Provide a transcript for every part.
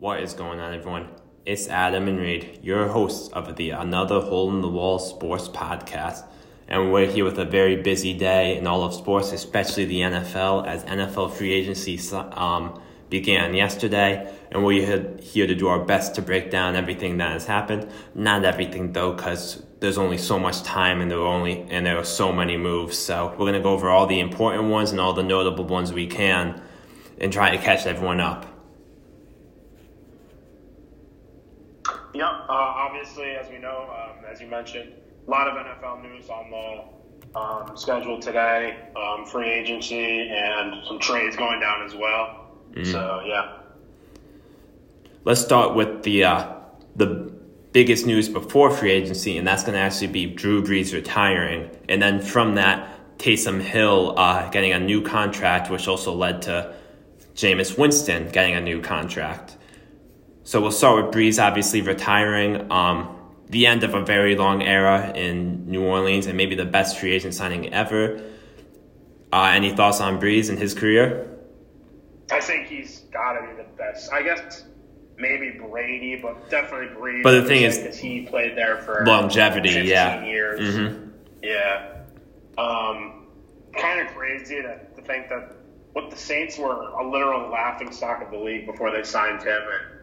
What is going on, everyone? It's Adam and Reid, your hosts of the Another Hole in the Wall Sports Podcast. And we're here with a very busy day in all of sports, especially the NFL, as NFL free agency um, began yesterday. And we're here to do our best to break down everything that has happened. Not everything, though, because there's only so much time and there are only and there are so many moves. So we're gonna go over all the important ones and all the notable ones we can, and try to catch everyone up. Yep. Uh, obviously, as we know, um, as you mentioned, a lot of NFL news on the um, schedule today. Um, free agency and some trades going down as well. Mm-hmm. So yeah. Let's start with the uh, the biggest news before free agency, and that's going to actually be Drew Brees retiring, and then from that, Taysom Hill uh, getting a new contract, which also led to Jameis Winston getting a new contract. So we'll start with Brees obviously retiring. Um, the end of a very long era in New Orleans and maybe the best free agent signing ever. Uh, any thoughts on Brees and his career? I think he's got to be the best. I guess maybe Brady, but definitely Brees. But the thing is, he played there for longevity, yeah, years, mm-hmm. yeah. Um, kind of crazy to, to think that what the Saints were a literal laughing stock of the league before they signed him. And,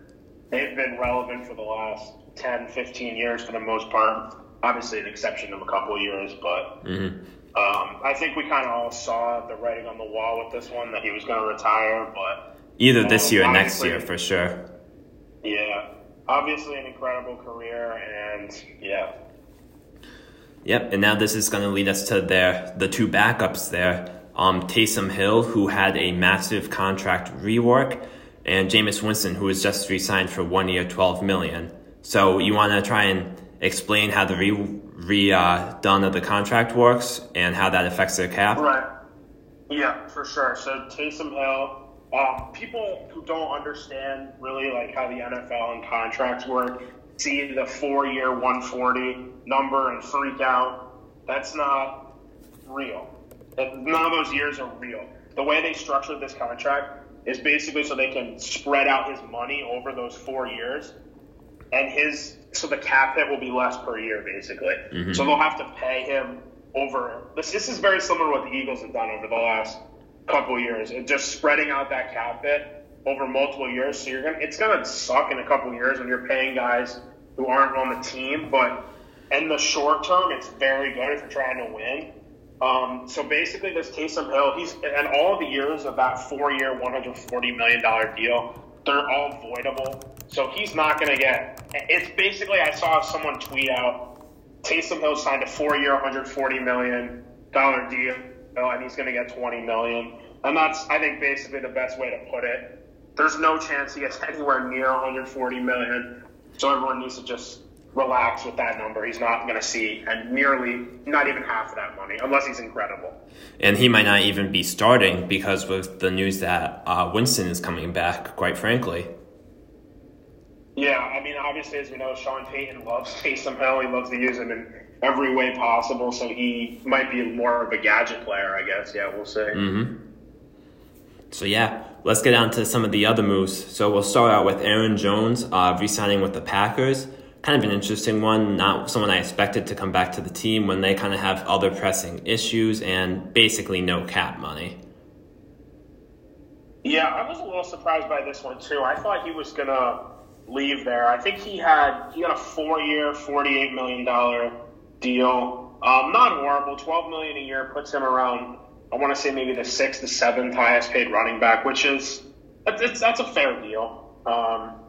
they've been relevant for the last 10, 15 years for the most part. Obviously, an exception of a couple of years, but mm-hmm. um, I think we kind of all saw the writing on the wall with this one that he was going to retire. But either um, this year or next year, for sure. Yeah, obviously an incredible career, and yeah. Yep, and now this is going to lead us to their the two backups there. Um, Taysom Hill, who had a massive contract rework, and Jameis Winston, who was just re-signed for one year, twelve million. So you want to try and explain how the re, re uh, done of the contract works and how that affects their cap? Right. Yeah, for sure. So Taysom Hill. Um, people who don't understand really like how the NFL and contracts work see the four-year 140 number and freak out. That's not real. None of those years are real. The way they structured this contract is basically so they can spread out his money over those four years, and his so the cap hit will be less per year basically. Mm-hmm. So they'll have to pay him over. This this is very similar to what the Eagles have done over the last couple years, and just spreading out that cap hit over multiple years. So you're gonna it's gonna suck in a couple years when you're paying guys who aren't on the team, but in the short term, it's very good if you're trying to win. Um, so basically, this Taysom Hill, he's and all the years of that four-year, one hundred forty million dollar deal, they're all voidable. So he's not going to get. It's basically, I saw someone tweet out, Taysom Hill signed a four-year, one hundred forty million dollar deal, and he's going to get twenty million. And that's, I think, basically the best way to put it. There's no chance he gets anywhere near 140 million. So everyone needs to just relax with that number. He's not going to see and nearly not even half of that money unless he's incredible. And he might not even be starting because with the news that uh, Winston is coming back, quite frankly. Yeah, I mean, obviously, as we know, Sean Payton loves Taysom Hill. He loves to use him in every way possible, so he might be more of a gadget player, I guess. Yeah, we'll see. Mm-hmm. So, yeah, let's get on to some of the other moves. So, we'll start out with Aaron Jones uh, re signing with the Packers kind of an interesting one. Not someone I expected to come back to the team when they kind of have other pressing issues and basically no cap money. Yeah, I was a little surprised by this one too. I thought he was gonna leave there. I think he had he got a four-year, forty-eight million dollar deal. Um, not horrible. Twelve million a year puts him around. I want to say maybe the sixth, the seventh highest paid running back, which is that's, that's a fair deal. Um,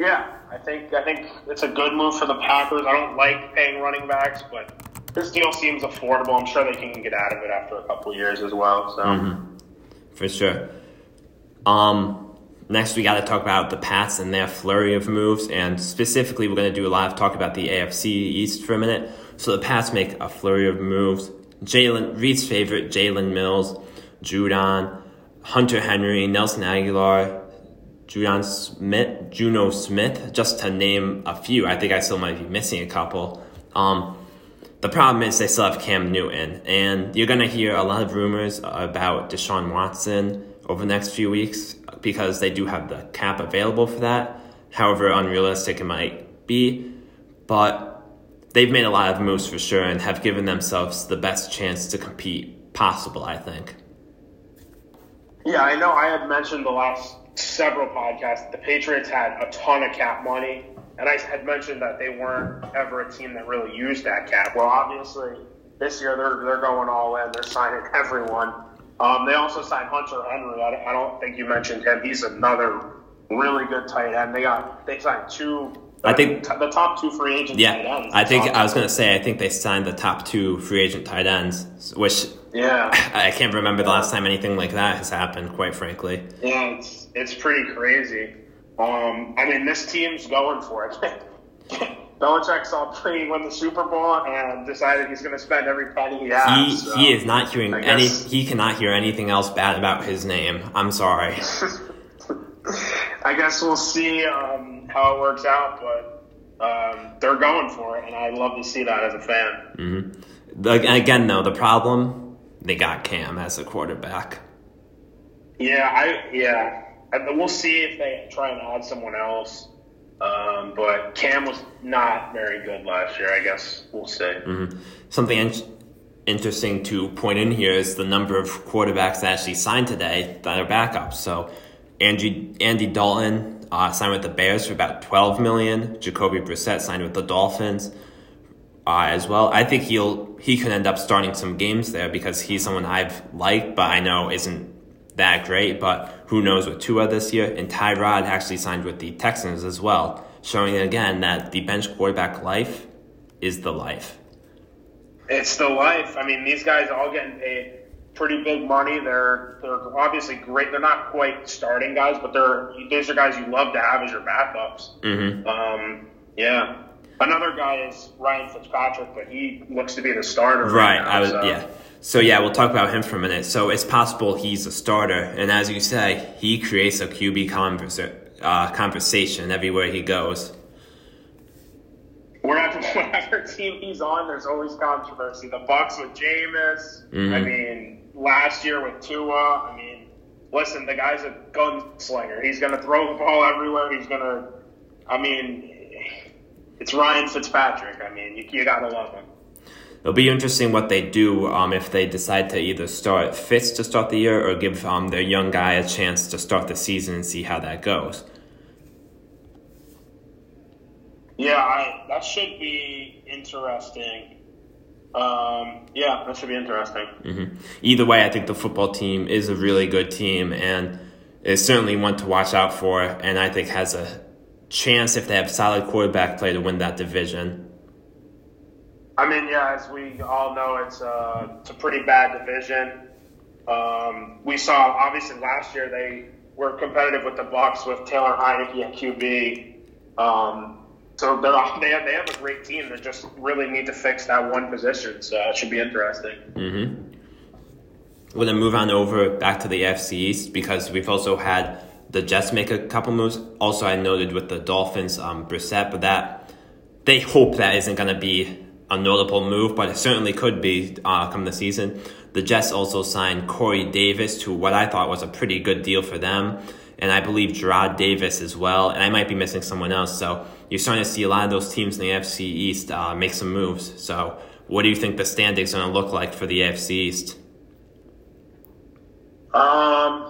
yeah, I think I think it's a good move for the Packers. I don't like paying running backs, but this deal seems affordable. I'm sure they can get out of it after a couple years as well. So mm-hmm. for sure. Um, next we got to talk about the Pats and their flurry of moves, and specifically we're going to do a of talk about the AFC East for a minute. So the Pats make a flurry of moves. Jalen Reed's favorite, Jalen Mills, Judon, Hunter Henry, Nelson Agholor, Julian Smith, Jonnu Smith, just to name a few. I think I still might be missing a couple. Um, the problem is they still have Cam Newton, and you're to hear a lot of rumors about Deshaun Watson over the next few weeks because they do have the cap available for that. However unrealistic it might be, but they've made a lot of moves for sure and have given themselves the best chance to compete possible, I think. Yeah, I know I had mentioned the last several podcasts the Patriots had a ton of cap money, and I had mentioned that they weren't ever a team that really used that cap. Well, obviously, this year they're, they're going all in, they're signing everyone. Um, they also signed Hunter Henry. I, I don't think you mentioned him. He's another really good tight end. They got they signed two I think the top two free agent yeah, tight ends. I think I was going to say I think they signed the top two free agent tight ends, which yeah, I can't remember the last time anything like that has happened. Quite frankly, yeah, it's it's pretty crazy. Um, I mean, this team's going for it. Belichick saw Brady win the Super Bowl and decided he's going to spend every penny he has. He, so he is not hearing I any. He cannot hear anything else bad about his name. I'm sorry. I guess we'll see um, how it works out, but um, they're going for it, and I love to see that as a fan. The- Again, though, the problem they got Cam as a quarterback. Yeah, I yeah. And we'll see if they try and add someone else. Um, but Cam was not very good last year. I guess we'll see. Something in- interesting to point in here is the number of quarterbacks that actually signed today that are backups. So, Andy Andy Dalton uh, signed with the Bears for about twelve million. Jacoby Brissett signed with the Dolphins uh, as well. I think he'll he could end up starting some games there because he's someone I've liked, but I know isn't that great. But who knows with Tua this year? And Tyrod actually signed with the Texans as well, showing again that the bench quarterback life is the life. It's the life. I mean, these guys are all getting paid pretty big money. They're they're obviously great. They're not quite starting guys, but they're these are guys you love to have as your backups. Mm-hmm. Um, yeah. Another guy is Ryan Fitzpatrick, but he looks to be the starter right, Right. now. I was so- yeah. So yeah, we'll talk about him for a minute. So it's possible he's a starter, and as you say, he creates a QB conversa- uh, conversation everywhere he goes. We're wherever whatever team he's on, there's always controversy. The Bucs with Jameis. Mhm. I mean, last year with Tua. I mean, listen, the guy's a gunslinger. He's going to throw the ball everywhere. He's going to. I mean, it's Ryan Fitzpatrick. I mean, you, you got to love him. It'll be interesting what they do um, if they decide to either start Fitz to start the year or give um, their young guy a chance to start the season and see how that goes. Yeah, I, that should be interesting. Um, yeah, that should be interesting. hmm Either way, I think the football team is a really good team and is certainly one to watch out for, and I think has a chance if they have solid quarterback play to win that division. I mean, yeah, as we all know, it's a, it's a pretty bad division. Um, we saw obviously last year they were competitive with the Bucs with Taylor Heinicke at QB. Um, so they're, they have they have a great team. They just really need to fix that one position. So it should be interesting. Mm-hmm. We're gonna move on over back to the AFC East because we've also had the Jets make a couple moves. Also, I noted with the Dolphins, um, Brissett, but that they hope that isn't gonna be a notable move, but it certainly could be uh, come the season. The Jets also signed Corey Davis to what I thought was a pretty good deal for them, and I believe Jarrad Davis as well. And I might be missing someone else. So you're starting to see a lot of those teams in the AFC East uh, make some moves. So what do you think the standings are going to look like for the AFC East? Um,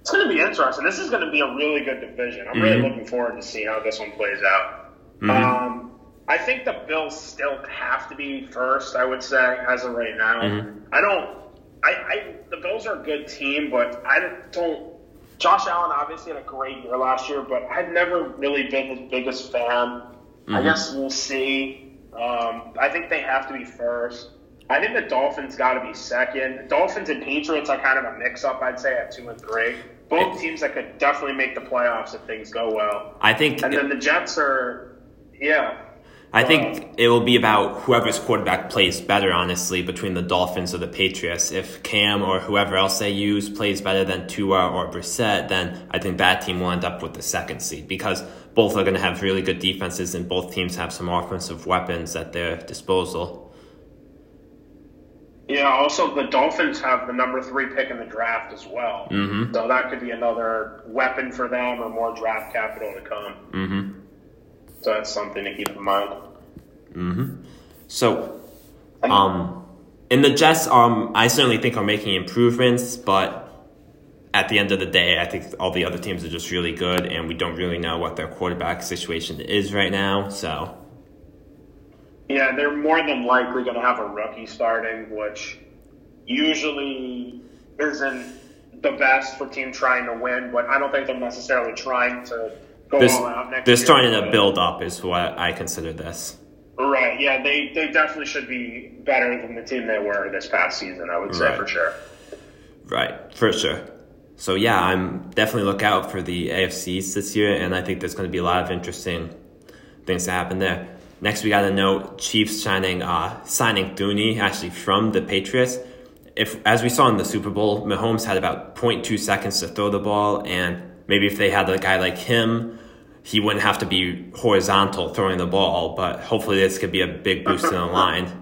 it's going to be interesting. This is going to be a really good division. I'm really Mhm. looking forward to see how this one plays out. Mhm. Um, I think the Bills still have to be first. I would say as of right now. Mhm. I don't. I, I the Bills are a good team, but I don't. Josh Allen obviously had a great year last year, but I've never really been his biggest fan. I Mhm. guess we'll see. Um, I think they have to be first. I think the Dolphins got to be second. Dolphins and Patriots are kind of a mix-up. I'd say at two and three. Both teams that could definitely make the playoffs if things go well. I think And then the Jets are, yeah. I think it will be about whoever's quarterback plays better, honestly, between the Dolphins or the Patriots. If Cam or whoever else they use plays better than Tua or Brissett, then I think that team will end up with the second seed because both are going to have really good defenses and both teams have some offensive weapons at their disposal. Yeah, also the Dolphins have the number three pick in the draft as well. Mm-hmm. So that could be another weapon for them or more draft capital to come. Mm-hmm. So that's something to keep in mind. Mm-hmm. So, um, in the Jets, um, I certainly think are making improvements, but at the end of the day, I think all the other teams are just really good, and we don't really know what their quarterback situation is right now. So, yeah, they're more than likely going to have a rookie starting, which usually isn't the best for team trying to win. But I don't think they're necessarily trying to go this, all out next they're starting to build up, is what I consider this. Right. Yeah, they, they definitely should be better than the team they were this past season. I would say Right. for sure. Right, for sure. So yeah, I'm definitely look out for the AFCs this year, and I think there's going to be a lot of interesting things to happen there. Next, we got to note Chiefs signing uh, signing Thuney actually from the Patriots. If as we saw in the Super Bowl, Mahomes had about 0.2 seconds to throw the ball, and maybe if they had a guy like him, he wouldn't have to be horizontal throwing the ball. But hopefully, this could be a big boost in the line.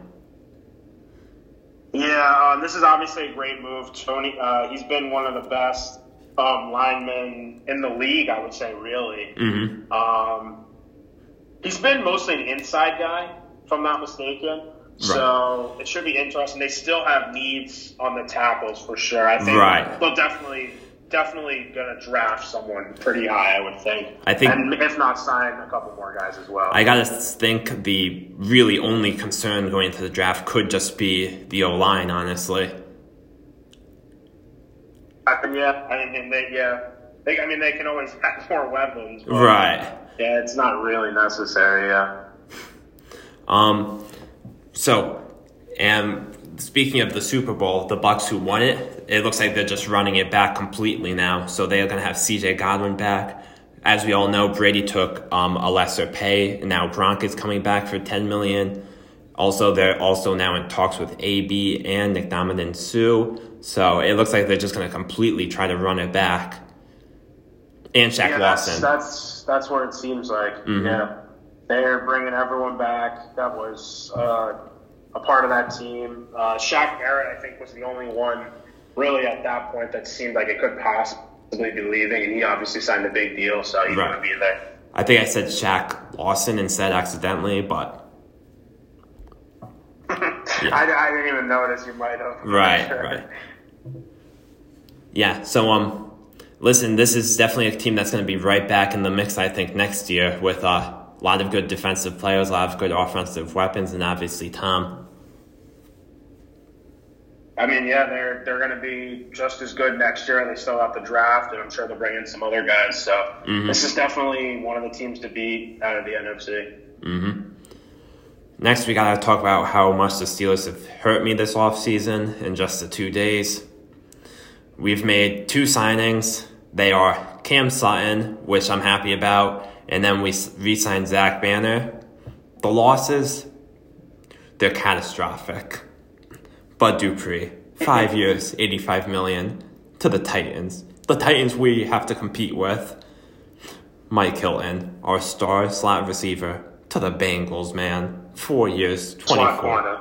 Yeah, um, this is obviously a great move. Tony, uh, he's been one of the best um, linemen in the league, I would say, really. hmm Um, he's been mostly an inside guy, if I'm not mistaken. So it should be interesting. They still have needs on the tackles for sure. I think Right. they'll definitely, definitely gonna draft someone pretty high. I would think. I think- and if not, sign a couple more guys as well. I gotta think the really only concern going into the draft could just be the O line, honestly. I mean, yeah, I mean, they, yeah, they, I mean, they can always have more weapons. but- Right. Yeah, it's not really necessary. Yeah. Um. So, and speaking of the Super Bowl, the Bucs who won it, it looks like they're just running it back completely now. So they are gonna have C.J. Godwin back. As we all know, Brady took um, a lesser pay, and now Gronk is coming back for ten million. Also, they're also now in talks with AB and Nick and Sue. So it looks like they're just gonna completely try to run it back. And Shaq yeah, Lawson. that's that's what it seems like. Mhm. Yeah, they're bringing everyone back. That was uh, a part of that team. Uh, Shaq Barrett, I think, was the only one really at that point that seemed like it could possibly be leaving, and he obviously signed a big deal, so he's Right. to be there. I think I said Shaq Lawson instead accidentally, but I, I didn't even notice. You might have. Right, Sure. right. Yeah, so um listen, this is definitely a team that's going to be right back in the mix I think next year with a lot of good defensive players, a lot of good offensive weapons and obviously Tom. I mean, yeah, they're they're going to be just as good next year. They still have the draft, and I'm sure they'll bring in some other guys. So Mhm. this is definitely one of the teams to beat out of the NFC. Mhm. Next, we got to talk about how much the Steelers have hurt me this offseason in just the 2 days. We've made two signings. They are Cam Sutton, which I'm happy about, and then we re-signed Zach Banner. The losses, they're catastrophic. Bud Dupree, five years, 85 million to the Titans. The Titans we have to compete with. Mike Hilton, our star slot receiver, to the Bengals, man. Four years, Slot 24. corner.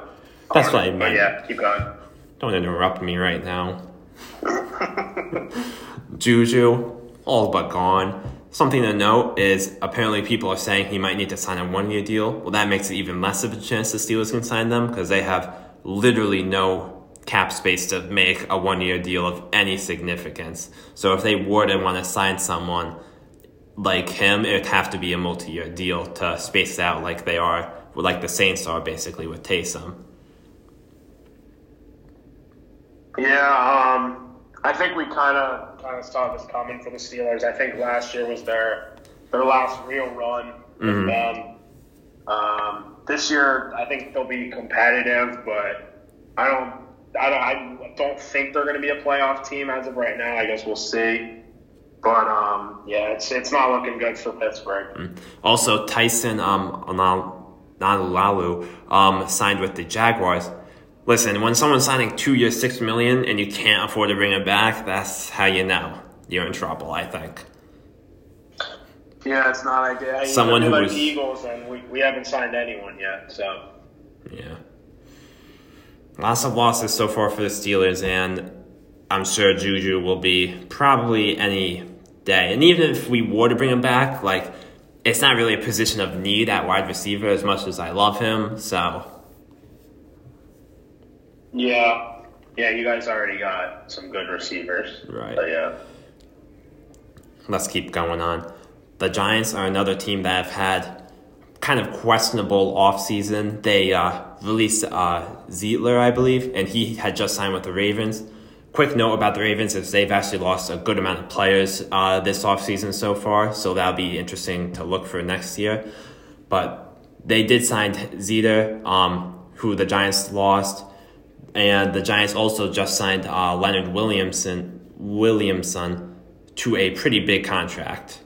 That's what I But meant. Oh, yeah, keep going. Don't interrupt me right now. Juju, all but gone. Something to note is apparently people are saying he might need to sign a one year deal. Well, that makes it even less of a chance the Steelers can sign them because they have literally no cap space to make a one year deal of any significance. So if they were to want to sign someone like him, it'd have to be a multi year deal to space out like they are, like the Saints are basically with Taysom. Yeah, um, I think we kind of kind of saw this coming for the Steelers. I think last year was their their last real run with Mhm. them. Um, this year, I think they'll be competitive, but I don't. I don't, I don't think they're going to be a playoff team as of right now. I guess we'll see. But um, yeah, it's it's not looking good for Pittsburgh. Also, Tyson um, Alualu um, signed with the Jaguars. Listen, when someone's signing two years, six million, and you can't afford to bring it back, that's how you know you're in trouble. I think. Yeah, it's not ideal. Someone who was- the Eagles, and we, we haven't signed anyone yet. So Yeah. lots of losses so far for the Steelers, and I'm sure Juju will be probably any day. And even if we were to bring him back, like it's not really a position of need at wide receiver as much as I love him. So yeah, yeah, you guys already got some good receivers, right? But yeah, let's keep going on. The Giants are another team that have had kind of questionable offseason. They uh, released uh, Zeitler, I believe, and he had just signed with the Ravens. Quick note about the Ravens is they've actually lost a good amount of players uh, this offseason so far, so that'll be interesting to look for next year. But they did sign Zeitler, um, who the Giants lost, and the Giants also just signed uh, Leonard Williamson, Williamson to a pretty big contract.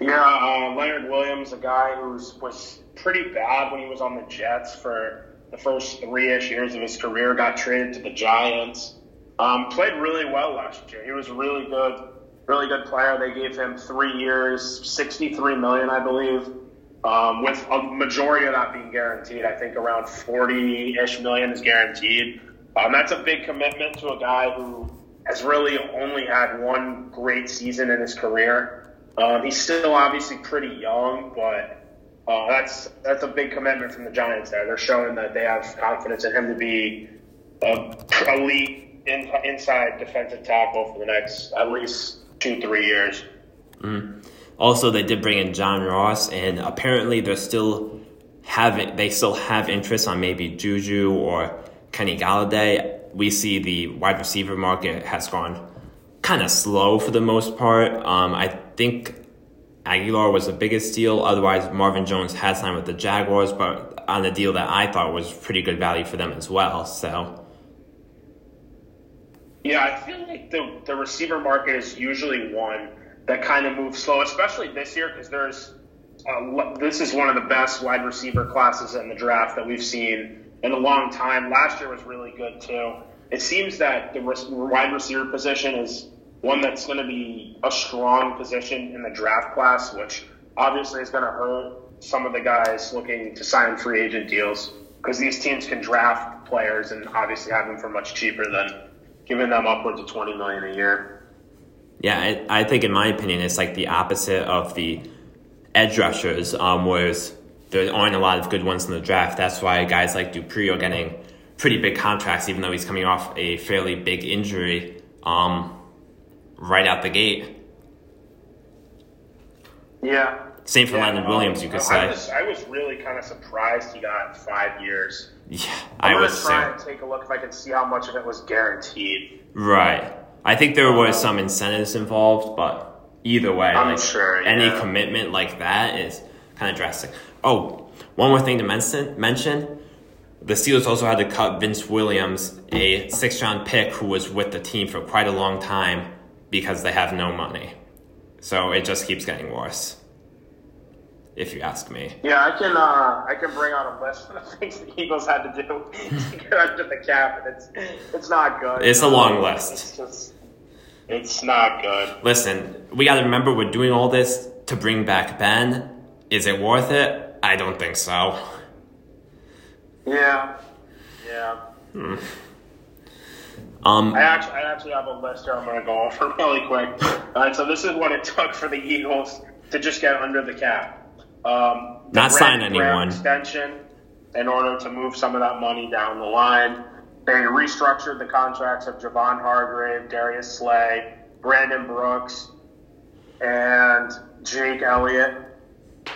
Yeah, uh, Leonard Williams, a guy who was pretty bad when he was on the Jets for the first three ish years of his career, got traded to the Giants. Um, played really well last year. He was really good, really good player. They gave him three years, sixty-three million, I believe, um, with a majority of that being guaranteed. I think around forty-ish million is guaranteed. Um, that's a big commitment to a guy who has really only had one great season in his career. Um, he's still obviously pretty young, but uh, that's that's a big commitment from the Giants. There, they're showing that they have confidence in him to be a elite in, inside defensive tackle for the next at least two three years. Mm. Also, they did bring in John Ross, and apparently they're still having they still have interest on maybe Juju or Kenny Golladay. We see the wide receiver market has gone kind of slow for the most part. Um, I think Agholor was the biggest deal. Otherwise, Marvin Jones has signed with the Jaguars, but on a deal that I thought was pretty good value for them as well. So. Yeah, I feel like the, the receiver market is usually one that kind of moves slow, especially this year because there's uh, this is one of the best wide receiver classes in the draft that we've seen in a long time. Last year was really good too. It seems that the wide receiver position is one that's going to be a strong position in the draft class, which obviously is going to hurt some of the guys looking to sign free agent deals because these teams can draft players and obviously have them for much cheaper than giving them upwards of 20 million a year. Yeah, I, I think in my opinion, it's like the opposite of the edge rushers, um, whereas there aren't a lot of good ones in the draft. That's why guys like Dupree are getting pretty big contracts, even though he's coming off a fairly big injury. Um, right out the gate. Yeah. Same for yeah, Leonard Williams, you could say. I was, I was really kind of surprised he got five years. Yeah, I'm I was try to take a look if I can see how much of it was guaranteed. Right. I think there was some incentives involved, but either way, I'm like sure, yeah. any commitment like that is kind of drastic. Oh, one more thing to mention. Mention the Steelers also had to cut Vince Williams, a six round pick who was with the team for quite a long time because they have no money. So it just keeps getting worse. If you ask me. Yeah, I can uh, I can bring out a list of things the Eagles had to do to get under the cap, and it's it's not good. It's a long list. It's just it's not good. Listen, we got to remember we're doing all this to bring back Ben. Is it worth it? I don't think so. Yeah. Yeah. Hmm. Um, I actually, I actually have a list here I'm going to go over really quick. All right, so this is what it took for the Eagles to just get under the cap. Um, Not sign anyone. Extension in order to move some of that money down the line. They restructured the contracts of Javon Hargrave, Darius Slay, Brandon Brooks, and Jake Elliott,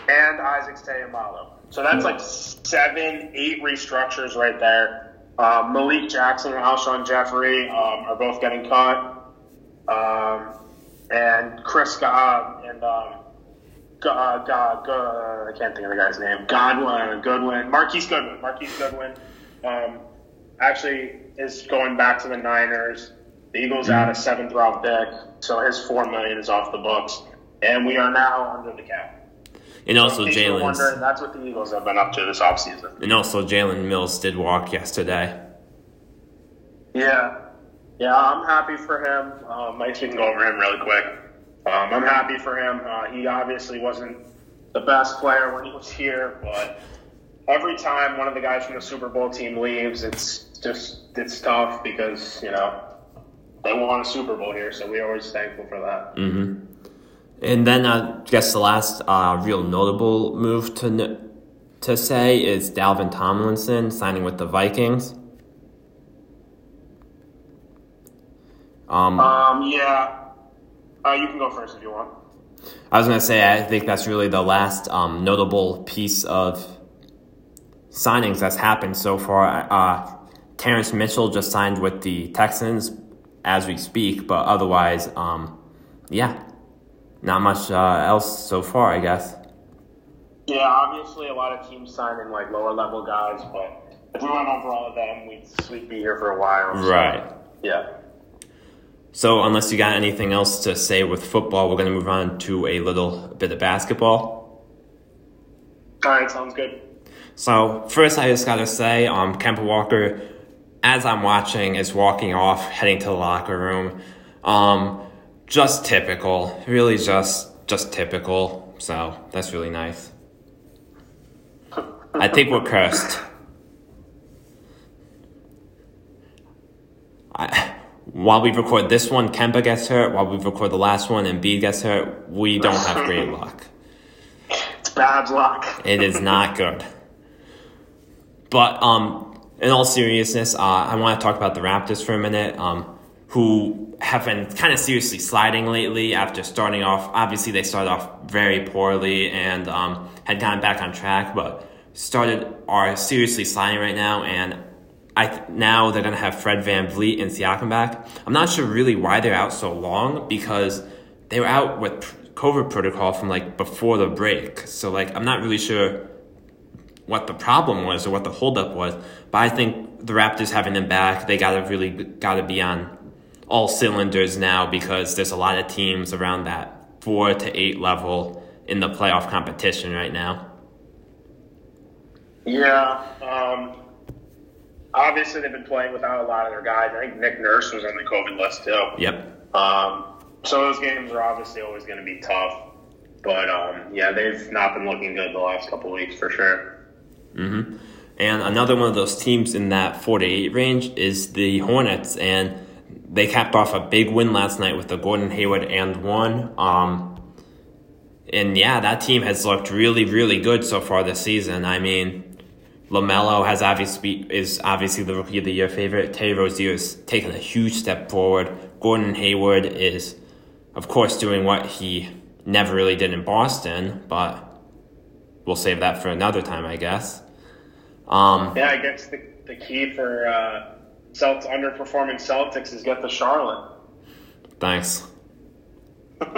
and Isaac Seumalo. So that's like seven, eight restructures right there. Uh, Malik Jackson and Alshon Jeffery um, are both getting cut. Um, and Chris God and um, God, God, God, I can't think of the guy's name. Godwin, Goodwin, Marquise Goodwin. Marquise Goodwin um, actually is going back to the Niners. The Eagles add a seventh round pick, so his four million is off the books, and we are now under the cap. And also Jalen. That's what the Eagles have been up to this offseason. And also Jalen Mills did walk yesterday. Yeah. Yeah, I'm happy for him. Um, I guess we can go over him really quick. Um, I'm happy for him. Uh, he obviously wasn't the best player when he was here, but every time one of the guys from the Super Bowl team leaves, it's just it's tough because you know they won a Super Bowl here, so we're always thankful for that. Mm-hmm. And then I guess the last uh, real notable move to to say is Dalvin Tomlinson signing with the Vikings. Um, um yeah, uh, you can go first if you want. I was gonna say I think that's really the last um, notable piece of signings that's happened so far. Uh, Terrance Mitchell just signed with the Texans as we speak, but otherwise, um, yeah, not much uh, else so far, I guess. Yeah, obviously a lot of teams signing like lower level guys, but if we went over all of them, we'd, we'd be here for a while. So, right. Yeah. So, unless you got anything else to say with football, we're going to move on to a little bit of basketball. All right, sounds good. So, first, I just got to say, um, Kemba Walker, as I'm watching, is walking off, heading to the locker room. Um, just typical, really, just just typical. So that's really nice. I think we're cursed. I, while we record this one, Kemba gets hurt. While we record the last one, Embiid gets hurt. We don't have great luck. It's bad luck. it is not good. But um, in all seriousness, uh, I want to talk about the Raptors for a minute. Um, who have been kind of seriously sliding lately after starting off. Obviously, they started off very poorly and um, had gotten back on track, but started are seriously sliding right now. And I now they're going to have Fred VanVleet and Siakam back. I'm not sure really why they're out so long because they were out with COVID protocol from like before the break. So like I'm not really sure what the problem was or what the holdup was. But I think the Raptors having them back, they gotta really gotta be on all cylinders now because there's a lot of teams around that four to eight level in the playoff competition right now. Yeah. Um, obviously, they've been playing without a lot of their guys. I think Nick Nurse was on the COVID list too. Yep. Um, so those games are obviously always going to be tough. But um, yeah, they've not been looking good the last couple weeks for sure. Mm-hmm. And another one of those teams in that four to eight range is the Hornets, and they capped off a big win last night with the Gordon Hayward and one. Um, and yeah, that team has looked really, really good so far this season. I mean, LaMelo has obviously is obviously the rookie of the year favorite. Terry Rozier has taken a huge step forward. Gordon Hayward is, of course, doing what he never really did in Boston, but we'll save that for another time, I guess. Um, yeah, I guess the, the key for uh, Celtics underperforming Celtics is get the Charlotte. Thanks.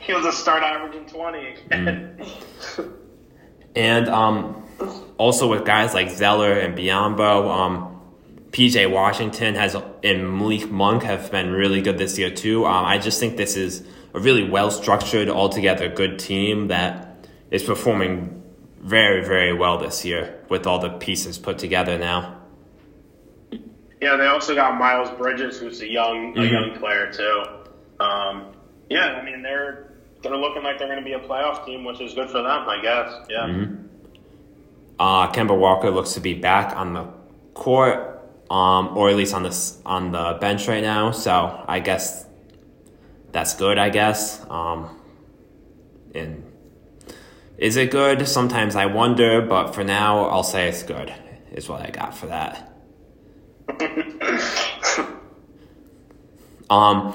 He'll just start averaging twenty again. Mm. and um, also with guys like Zeller and Biyombo, um, PJ Washington has and Malik Monk have been really good this year too. Um, I just think this is a really well structured, altogether good team that is performing very, very well this year with all the pieces put together now. Yeah, they also got Miles Bridges, who's a young mm-hmm. a young player too. Um, yeah, I mean they're they're looking like they're going to be a playoff team, which is good for them, I guess. Yeah. Mm-hmm. Uh, Kemba Walker looks to be back on the court, um, or at least on the on the bench right now. So I guess that's good. I guess. Um, and is it good? Sometimes I wonder, but for now, I'll say it's good. Is what I got for that. um,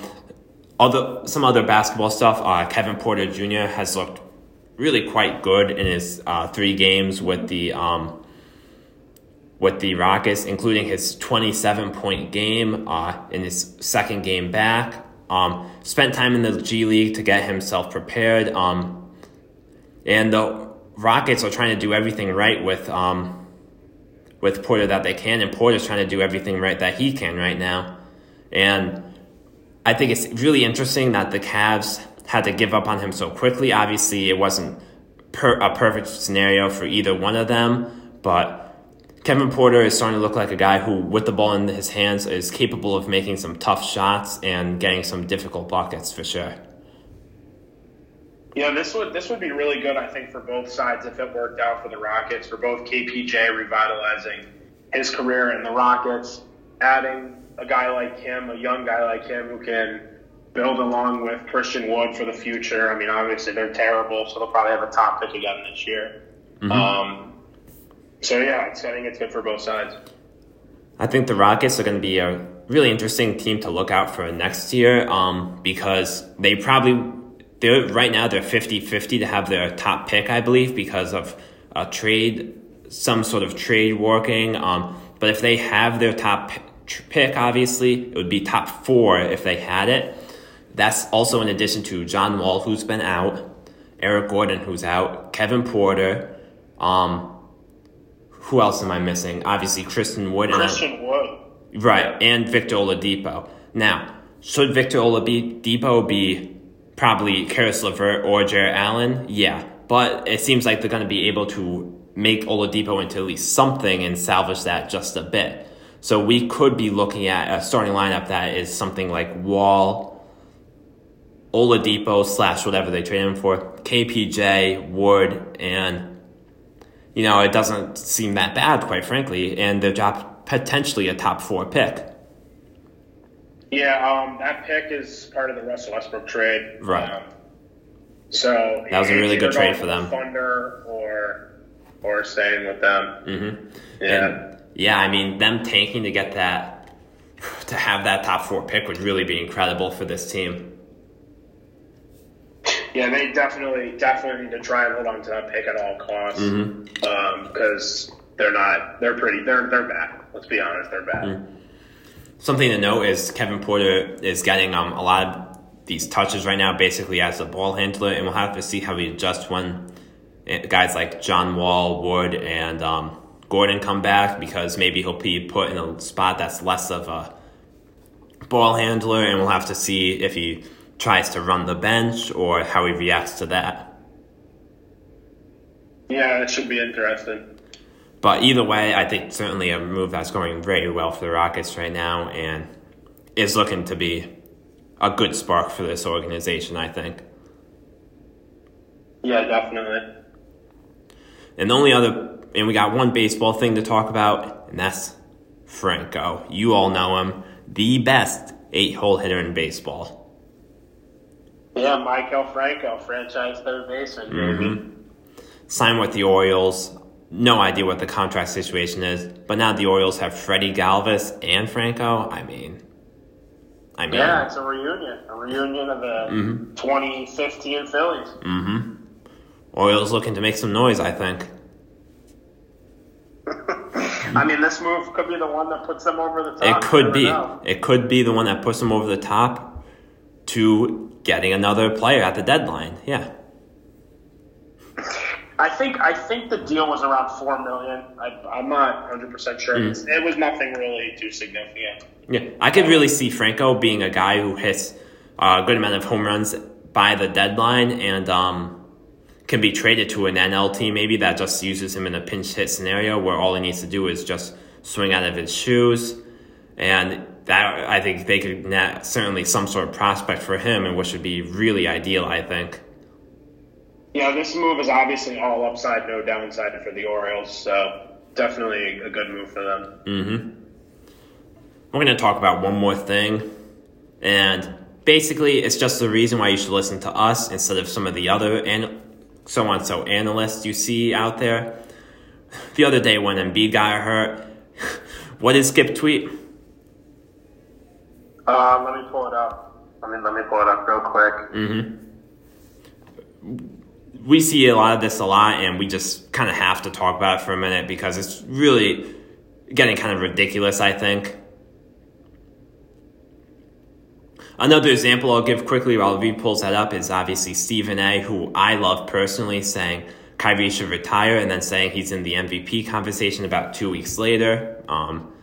other some other basketball stuff. Uh, Kevin Porter Jr. has looked really quite good in his uh, three games with the um, with the Rockets, including his 27 point game uh, in his second game back. Um, spent time in the G League to get himself prepared. Um, and the Rockets are trying to do everything right with um, with Porter that they can, and Porter's trying to do everything right that he can right now. And I think it's really interesting that the Cavs had to give up on him so quickly. Obviously, it wasn't per- a perfect scenario for either one of them, but Kevin Porter is starting to look like a guy who, with the ball in his hands, is capable of making some tough shots and getting some difficult buckets for sure. Yeah, this would this would be really good, I think, for both sides if it worked out for the Rockets. For both KPJ revitalizing his career in the Rockets, adding a guy like him, a young guy like him who can build along with Christian Wood for the future. I mean, obviously they're terrible, so they'll probably have a top pick again this year. Mm-hmm. Um, so yeah, I think it's good for both sides. I think the Rockets are going to be a really interesting team to look out for next year um, because they probably they're right now they're 50-50 to have their top pick I believe because of a trade some sort of trade working um, but if they have their top pick obviously it would be top four if they had it that's also in addition to John Wall who's been out Eric Gordon who's out Kevin Porter um, who else am I missing? Obviously, Christian Wood. Christian Wood. Right, and Victor Oladipo. Now, should Victor Oladipo be probably Caris LeVert or Jarrett Allen? Yeah, but it seems like they're going to be able to make Oladipo into at least something and salvage that just a bit. So we could be looking at a starting lineup that is something like Wall, Oladipo slash whatever they trade him for, KPJ, Wood, and you know, it doesn't seem that bad, quite frankly, and they're potentially a top four pick. Yeah, um, that pick is part of the Russell Westbrook trade. Right. Um, so that was a really good trade for them. Thunder or or staying with them. Mm-hmm. Yeah. And, yeah, I mean, them tanking to get that to have that top four pick would really be incredible for this team. Yeah, they definitely definitely need to try and hold on to that pick at all costs because mm-hmm. um, they're not they're pretty they're they're bad. Let's be honest, they're bad. Mm-hmm. Something to note is Kevin Porter is getting um, a lot of these touches right now, basically as a ball handler, and we'll have to see how he adjusts when eh, guys like John Wall, Wood, and um, Gordon come back because maybe he'll be put in a spot that's less of a ball handler, and we'll have to see if he tries to run the bench or how he reacts to that. Yeah, it should be interesting. But either way, I think certainly a move that's going very well for the Rockets right now and is looking to be a good spark for this organization, I think. Yeah, definitely. And the only other, and we got one baseball thing to talk about, and that's Franco. You all know him, the best eight hole hitter in baseball. Yeah, Maikel Franco, franchise third baseman, baby. Mm-hmm. Signed with the Orioles. No idea what the contract situation is, but now the Orioles have Freddie Galvis and Franco. I mean, I mean, yeah, it's a reunion, a reunion of the mm-hmm. 2015 Phillies. Mm-hmm. Orioles looking to make some noise, I think. I mean, this move could be the one that puts them over the top. It could be. Know. It could be the one that puts them over the top to getting another player at the deadline. Yeah. I think I think the deal was around four million. I, am not 100 percent sure. Mm. It was nothing really too significant. Yeah, I could really see Franco being a guy who hits a good amount of home runs by the deadline and um, can be traded to an NL team maybe that just uses him in a pinch hit scenario where all he needs to do is just swing out of his shoes and that I think they could net certainly some sort of prospect for him, and which would be really ideal. I think. Yeah, this move is obviously all upside, no downside for the Orioles. So definitely a good move for them. Mm-hmm. We're going to talk about one more thing, and basically, it's just the reason why you should listen to us instead of some of the other and so on so analysts you see out there. The other day when Embiid got hurt, what did Skip tweet? Uh, let me pull it up. Let me let me pull it up real quick. Mm-hmm. We see a lot of this a lot, and we just kind of have to talk about it for a minute because it's really getting kind of ridiculous. I think. Another example I'll give quickly while Reed pulls that up is obviously Stephen A., who I love personally, saying Kyrie should retire and then saying he's in the MVP conversation about two weeks later. Um,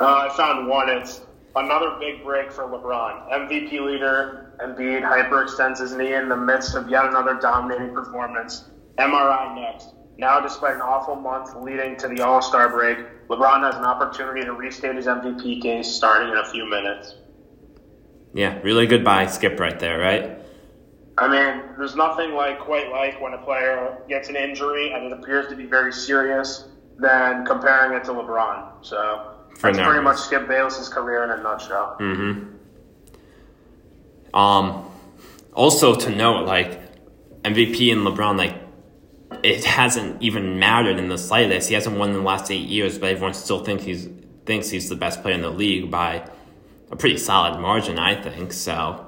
Uh, I found one. It's another big break for LeBron. MVP leader Embiid hyperextends his knee in the midst of yet another dominating performance. MRI next. Now, despite an awful month leading to the All Star break, LeBron has an opportunity to restate his MVP case starting in a few minutes. Yeah, really good buy, Skip, right there, right? I mean, there's nothing like quite like when a player gets an injury and it appears to be very serious than comparing it to LeBron. So For that's pretty much Skip Bayless's career in a nutshell. Mm-hmm. Um, also to note, like MVP and LeBron, like it hasn't even mattered in the slightest. He hasn't won in the last eight years, but everyone still thinks he's thinks he's the best player in the league by a pretty solid margin, I think. So.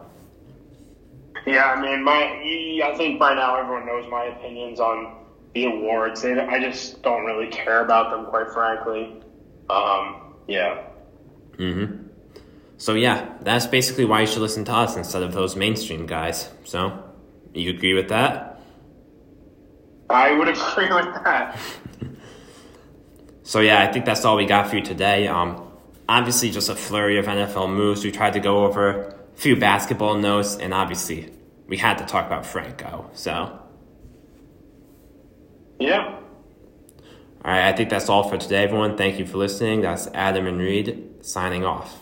Yeah, I mean, my I think by now everyone knows my opinions on the awards. They, I just don't really care about them, quite frankly. Um, yeah. Mm-hmm. So yeah, that's basically why you should listen to us instead of those mainstream guys. So, you agree with that? I would agree with that. so yeah, I think that's all we got for you today. Um, obviously, just a flurry of NFL moves. We tried to go over a few basketball notes, and obviously, we had to talk about Franco. So. Yeah. All right, I think that's all for today, everyone. Thank you for listening. That's Adam and Reed signing off.